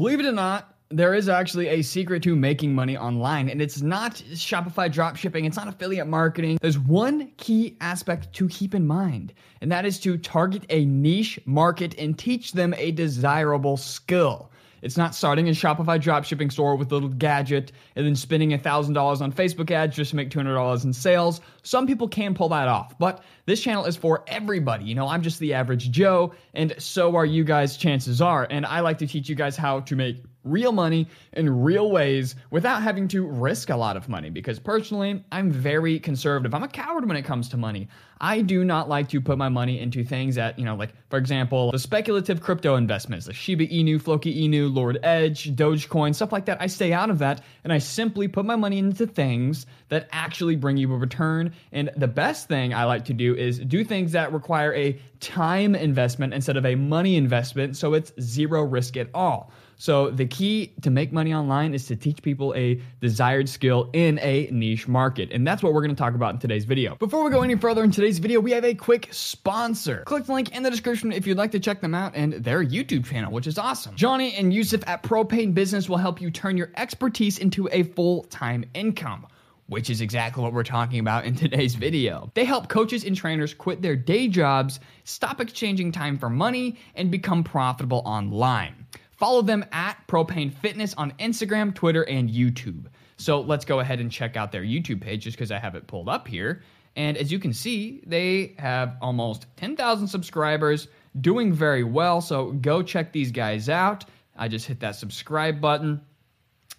Believe it or not, there is actually a secret to making money online, and it's not Shopify dropshipping, it's not affiliate marketing. There's one key aspect to keep in mind, and that is to target a niche market and teach them a desirable skill. It's not starting a Shopify dropshipping store with a little gadget and then spending $1,000 on Facebook ads just to make $200 in sales. Some people can pull that off, but this channel is for everybody. You know, I'm just the average Joe, and so are you guys, chances are. And I like to teach you guys how to make real money in real ways without having to risk a lot of money because personally, I'm very conservative. I'm a coward when it comes to money. I do not like to put my money into things that, you know, like, for example, the speculative crypto investments, the Shiba Inu, Floki Inu, Lord Edge, Dogecoin, stuff like that. I stay out of that and I simply put my money into things that actually bring you a return. And the best thing I like to do is do things that require a time investment instead of a money investment. So it's zero risk at all. So the key to make money online is to teach people a desired skill in a niche market. And that's what we're going to talk about in today's video. Before we go any further in today's video, we have a quick sponsor. Click the link in the description if you'd like to check them out and their YouTube channel, which is awesome. Johnny and Yusuf at Propane Business will help you turn your expertise into a full-time income which is exactly what we're talking about in today's video. They help coaches and trainers quit their day jobs, stop exchanging time for money, and become profitable online. Follow them at Propane Fitness on Instagram, Twitter, and YouTube. So let's go ahead and check out their YouTube page just because I have it pulled up here. And as you can see, they have almost 10,000 subscribers, doing very well. So go check these guys out. I just hit that subscribe button.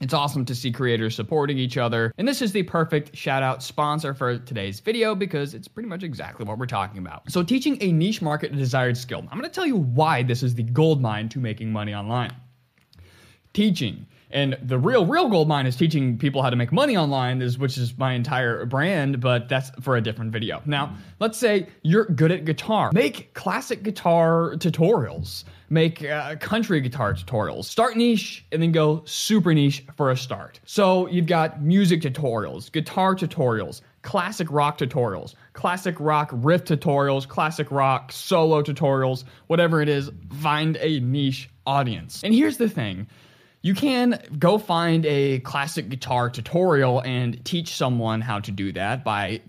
It's awesome to see creators supporting each other. And this is the perfect shout out sponsor for today's video because it's pretty much exactly what we're talking about. So, teaching a niche market a desired skill. I'm going to tell you why this is the gold mine to making money online. Teaching. And the real, real gold mine is teaching people how to make money online, is which is my entire brand, but that's for a different video. Now, let's say you're good at guitar. Make classic guitar tutorials make uh, country guitar tutorials. Start niche and then go super niche for a start. So you've got music tutorials, guitar tutorials, classic rock tutorials, classic rock riff tutorials, classic rock solo tutorials, whatever it is, find a niche audience. And here's the thing. You can go find a classic guitar tutorial and teach someone how to do that by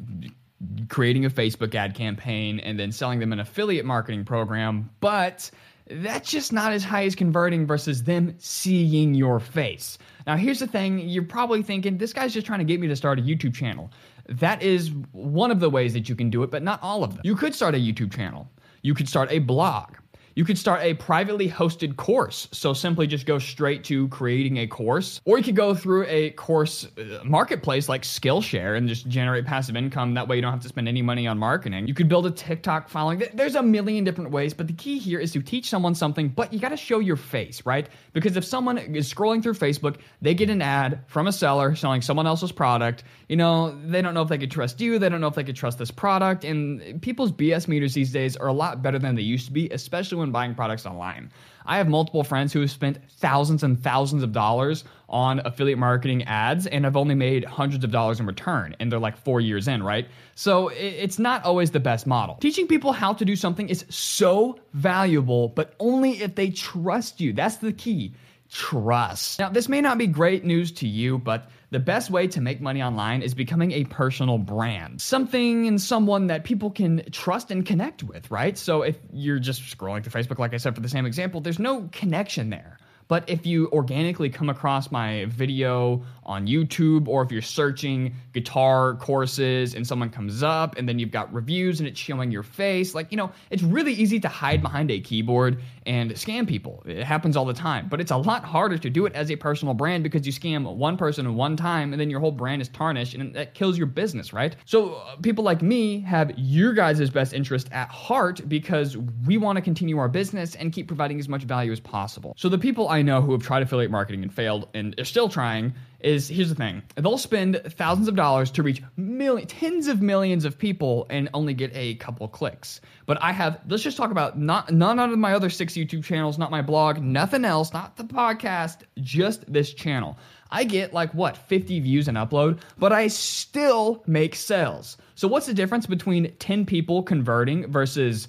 creating a Facebook ad campaign and then selling them an affiliate marketing program, but that's just not as high as converting versus them seeing your face. Now, here's the thing you're probably thinking, this guy's just trying to get me to start a YouTube channel. That is one of the ways that you can do it, but not all of them. You could start a YouTube channel, you could start a blog. You could start a privately hosted course. So simply just go straight to creating a course. Or you could go through a course uh, marketplace like Skillshare and just generate passive income. That way you don't have to spend any money on marketing. You could build a TikTok following. There's a million different ways, but the key here is to teach someone something, but you got to show your face, right? Because if someone is scrolling through Facebook, they get an ad from a seller selling someone else's product, you know, they don't know if they could trust you, they don't know if they could trust this product. And people's BS meters these days are a lot better than they used to be, especially when buying products online. I have multiple friends who have spent thousands and thousands of dollars on affiliate marketing ads and have only made hundreds of dollars in return. And they're like four years in, right? So it's not always the best model. Teaching people how to do something is so valuable, but only if they trust you. That's the key trust. Now, this may not be great news to you, but the best way to make money online is becoming a personal brand. Something and someone that people can trust and connect with, right? So if you're just scrolling through Facebook, like I said for the same example, there's no connection there. But if you organically come across my video on YouTube, or if you're searching guitar courses and someone comes up and then you've got reviews and it's showing your face, like, you know, it's really easy to hide behind a keyboard and scam people. It happens all the time. But it's a lot harder to do it as a personal brand because you scam one person one time and then your whole brand is tarnished and that kills your business, right? So uh, people like me have your guys' best interest at heart because we want to continue our business and keep providing as much value as possible. So the people I know who have tried affiliate marketing and failed and are still trying is here's the thing. They'll spend thousands of dollars to reach million, tens of millions of people and only get a couple clicks. But i have let's just talk about not none of my other six youtube channels not my blog nothing else not the podcast just this channel. I get like what 50 views and upload but i still make sales. So what's the difference between 10 people converting versus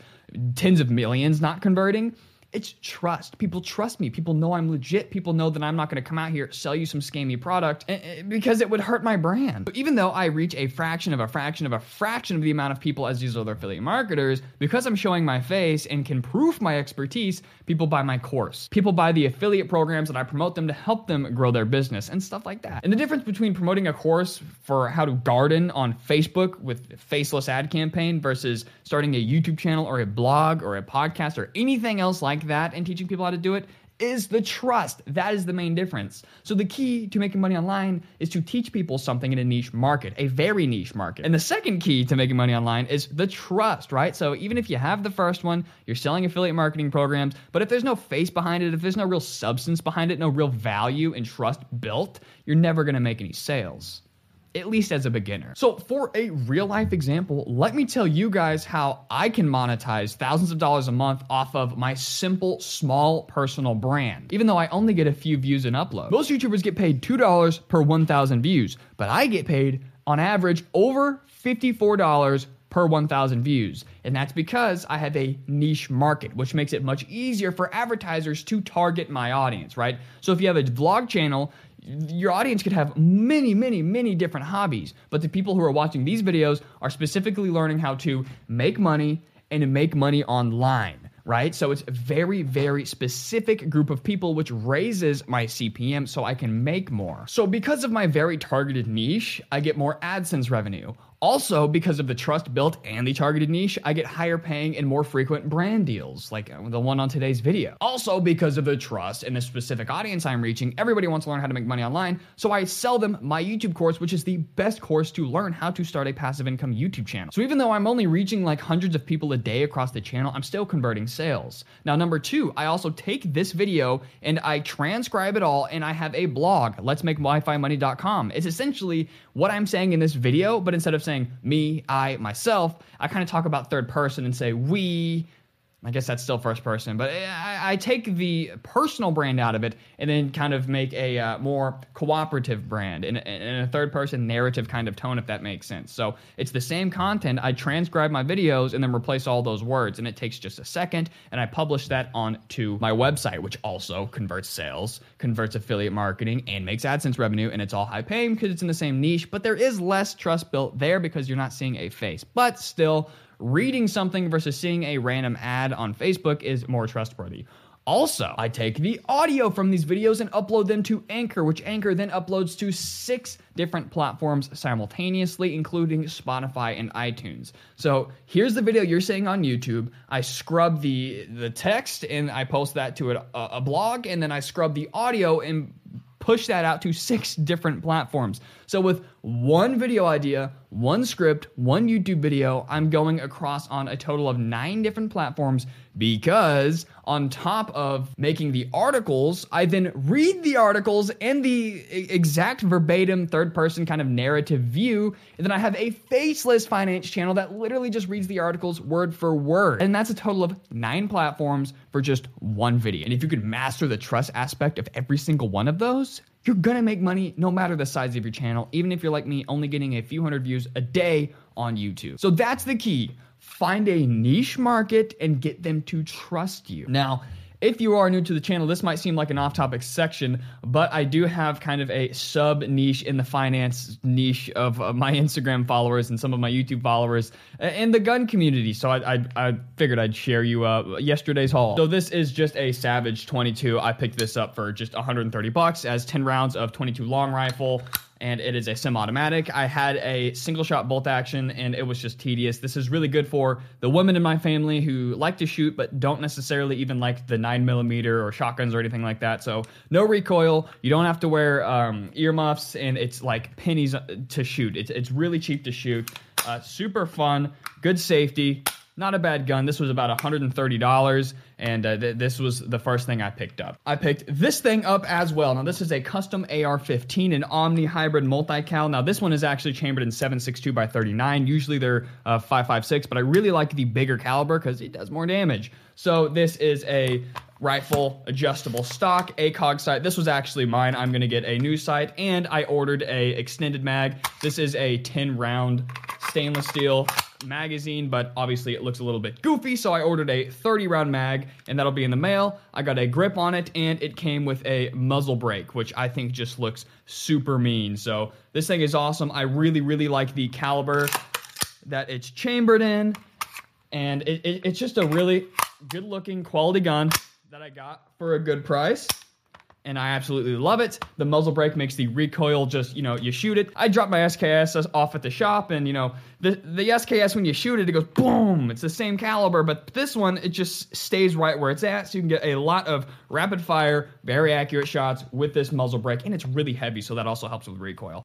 tens of millions not converting It's trust. People trust me. People know I'm legit. People know that I'm not going to come out here sell you some scammy product eh, eh, because it would hurt my brand. Even though I reach a fraction of a fraction of a fraction of the amount of people as these other affiliate marketers, because I'm showing my face and can prove my expertise, people buy my course. People buy the affiliate programs that I promote them to help them grow their business and stuff like that. And the difference between promoting a course for how to garden on Facebook with faceless ad campaign versus starting a YouTube channel or a blog or a podcast or anything else like that and teaching people how to do it is the trust. That is the main difference. So the key to making money online is to teach people something in a niche market, a very niche market. And the second key to making money online is the trust, right? So even if you have the first one, you're selling affiliate marketing programs, but if there's no face behind it, if there's no real substance behind it, no real value and trust built, you're never going to make any sales at least as a beginner. So, for a real life example, let me tell you guys how I can monetize thousands of dollars a month off of my simple, small personal brand, even though I only get a few views and upload. Most YouTubers get paid $2 per 1,000 views, but I get paid on average over $54 per 1,000 views. And that's because I have a niche market, which makes it much easier for advertisers to target my audience, right? So if you have a vlog channel, your audience could have many, many, many different hobbies, but the people who are watching these videos are specifically learning how to make money and to make money online right? So it's a very, very specific group of people, which raises my CPM so I can make more. So because of my very targeted niche, I get more AdSense revenue. Also, because of the trust built and the targeted niche, I get higher paying and more frequent brand deals, like uh, the one on today's video. Also, because of the trust and the specific audience I'm reaching, everybody wants to learn how to make money online, so I sell them my YouTube course, which is the best course to learn how to start a passive income YouTube channel. So even though I'm only reaching like hundreds of people a day across the channel, I'm still converting sales. Now, number two, I also take this video and I transcribe it all and I have a blog, let's make money.com. It's essentially what I'm saying in this video, but instead of saying saying me, I, myself, I kind of talk about third person and say we, I guess that's still first person, but I, I, take the personal brand out of it and then kind of make a uh, more cooperative brand in, in, a third person narrative kind of tone, if that makes sense. So it's the same content. I transcribe my videos and then replace all those words, and it takes just a second. And I publish that onto my website, which also converts sales, converts affiliate marketing, and makes AdSense revenue. And it's all high paying because it's in the same niche, but there is less trust built there because you're not seeing a face. But still, reading something versus seeing a random ad on Facebook is more trustworthy. Also, I take the audio from these videos and upload them to Anchor, which Anchor then uploads to six different platforms simultaneously, including Spotify and iTunes. So here's the video you're seeing on YouTube. I scrub the the text and I post that to a, a blog, and then I scrub the audio and push that out to six different platforms. So with one video idea, one script, one YouTube video, I'm going across on a total of nine different platforms because on top of making the articles, I then read the articles in the exact verbatim third person kind of narrative view. And then I have a faceless finance channel that literally just reads the articles word for word. And that's a total of nine platforms for just one video. And if you could master the trust aspect of every single one of those, you're gonna make money no matter the size of your channel, even if you're like me, only getting a few hundred views a day on YouTube. So that's the key. Find a niche market and get them to trust you. Now, if you are new to the channel, this might seem like an off topic section, but I do have kind of a sub niche in the finance niche of uh, my Instagram followers and some of my YouTube followers and the gun community. So I, I, I figured I'd share you uh, yesterday's haul. So this is just a Savage 22. I picked this up for just 130 bucks as 10 rounds of 22 long rifle and it is a semi-automatic. I had a single shot bolt action and it was just tedious. This is really good for the women in my family who like to shoot but don't necessarily even like the nine millimeter or shotguns or anything like that. So no recoil. You don't have to wear um, earmuffs and it's like pennies to shoot. It's it's really cheap to shoot. Uh, super fun, good safety not a bad gun. This was about $130, and uh, th- this was the first thing I picked up. I picked this thing up as well. Now, this is a custom AR 15, an Omni hybrid multi cal. Now, this one is actually chambered in 7.62 by 39. Usually they're uh, 5.56, but I really like the bigger caliber because it does more damage. So, this is a rifle adjustable stock ACOG sight. This was actually mine. I'm to get a new sight, and I ordered a extended mag. This is a 10 round stainless steel magazine, but obviously it looks a little bit goofy, so I ordered a 30 round mag, and that'll be in the mail. I got a grip on it, and it came with a muzzle brake, which I think just looks super mean. So this thing is awesome. I really, really like the caliber that it's chambered in, and it, it, it's just a really good looking quality gun that I got for a good price and I absolutely love it. The muzzle brake makes the recoil just, you know, you shoot it. I dropped my SKS off at the shop, and you know, the the SKS when you shoot it, it goes boom. It's the same caliber, but this one it just stays right where it's at, so you can get a lot of rapid fire, very accurate shots with this muzzle brake, and it's really heavy, so that also helps with recoil.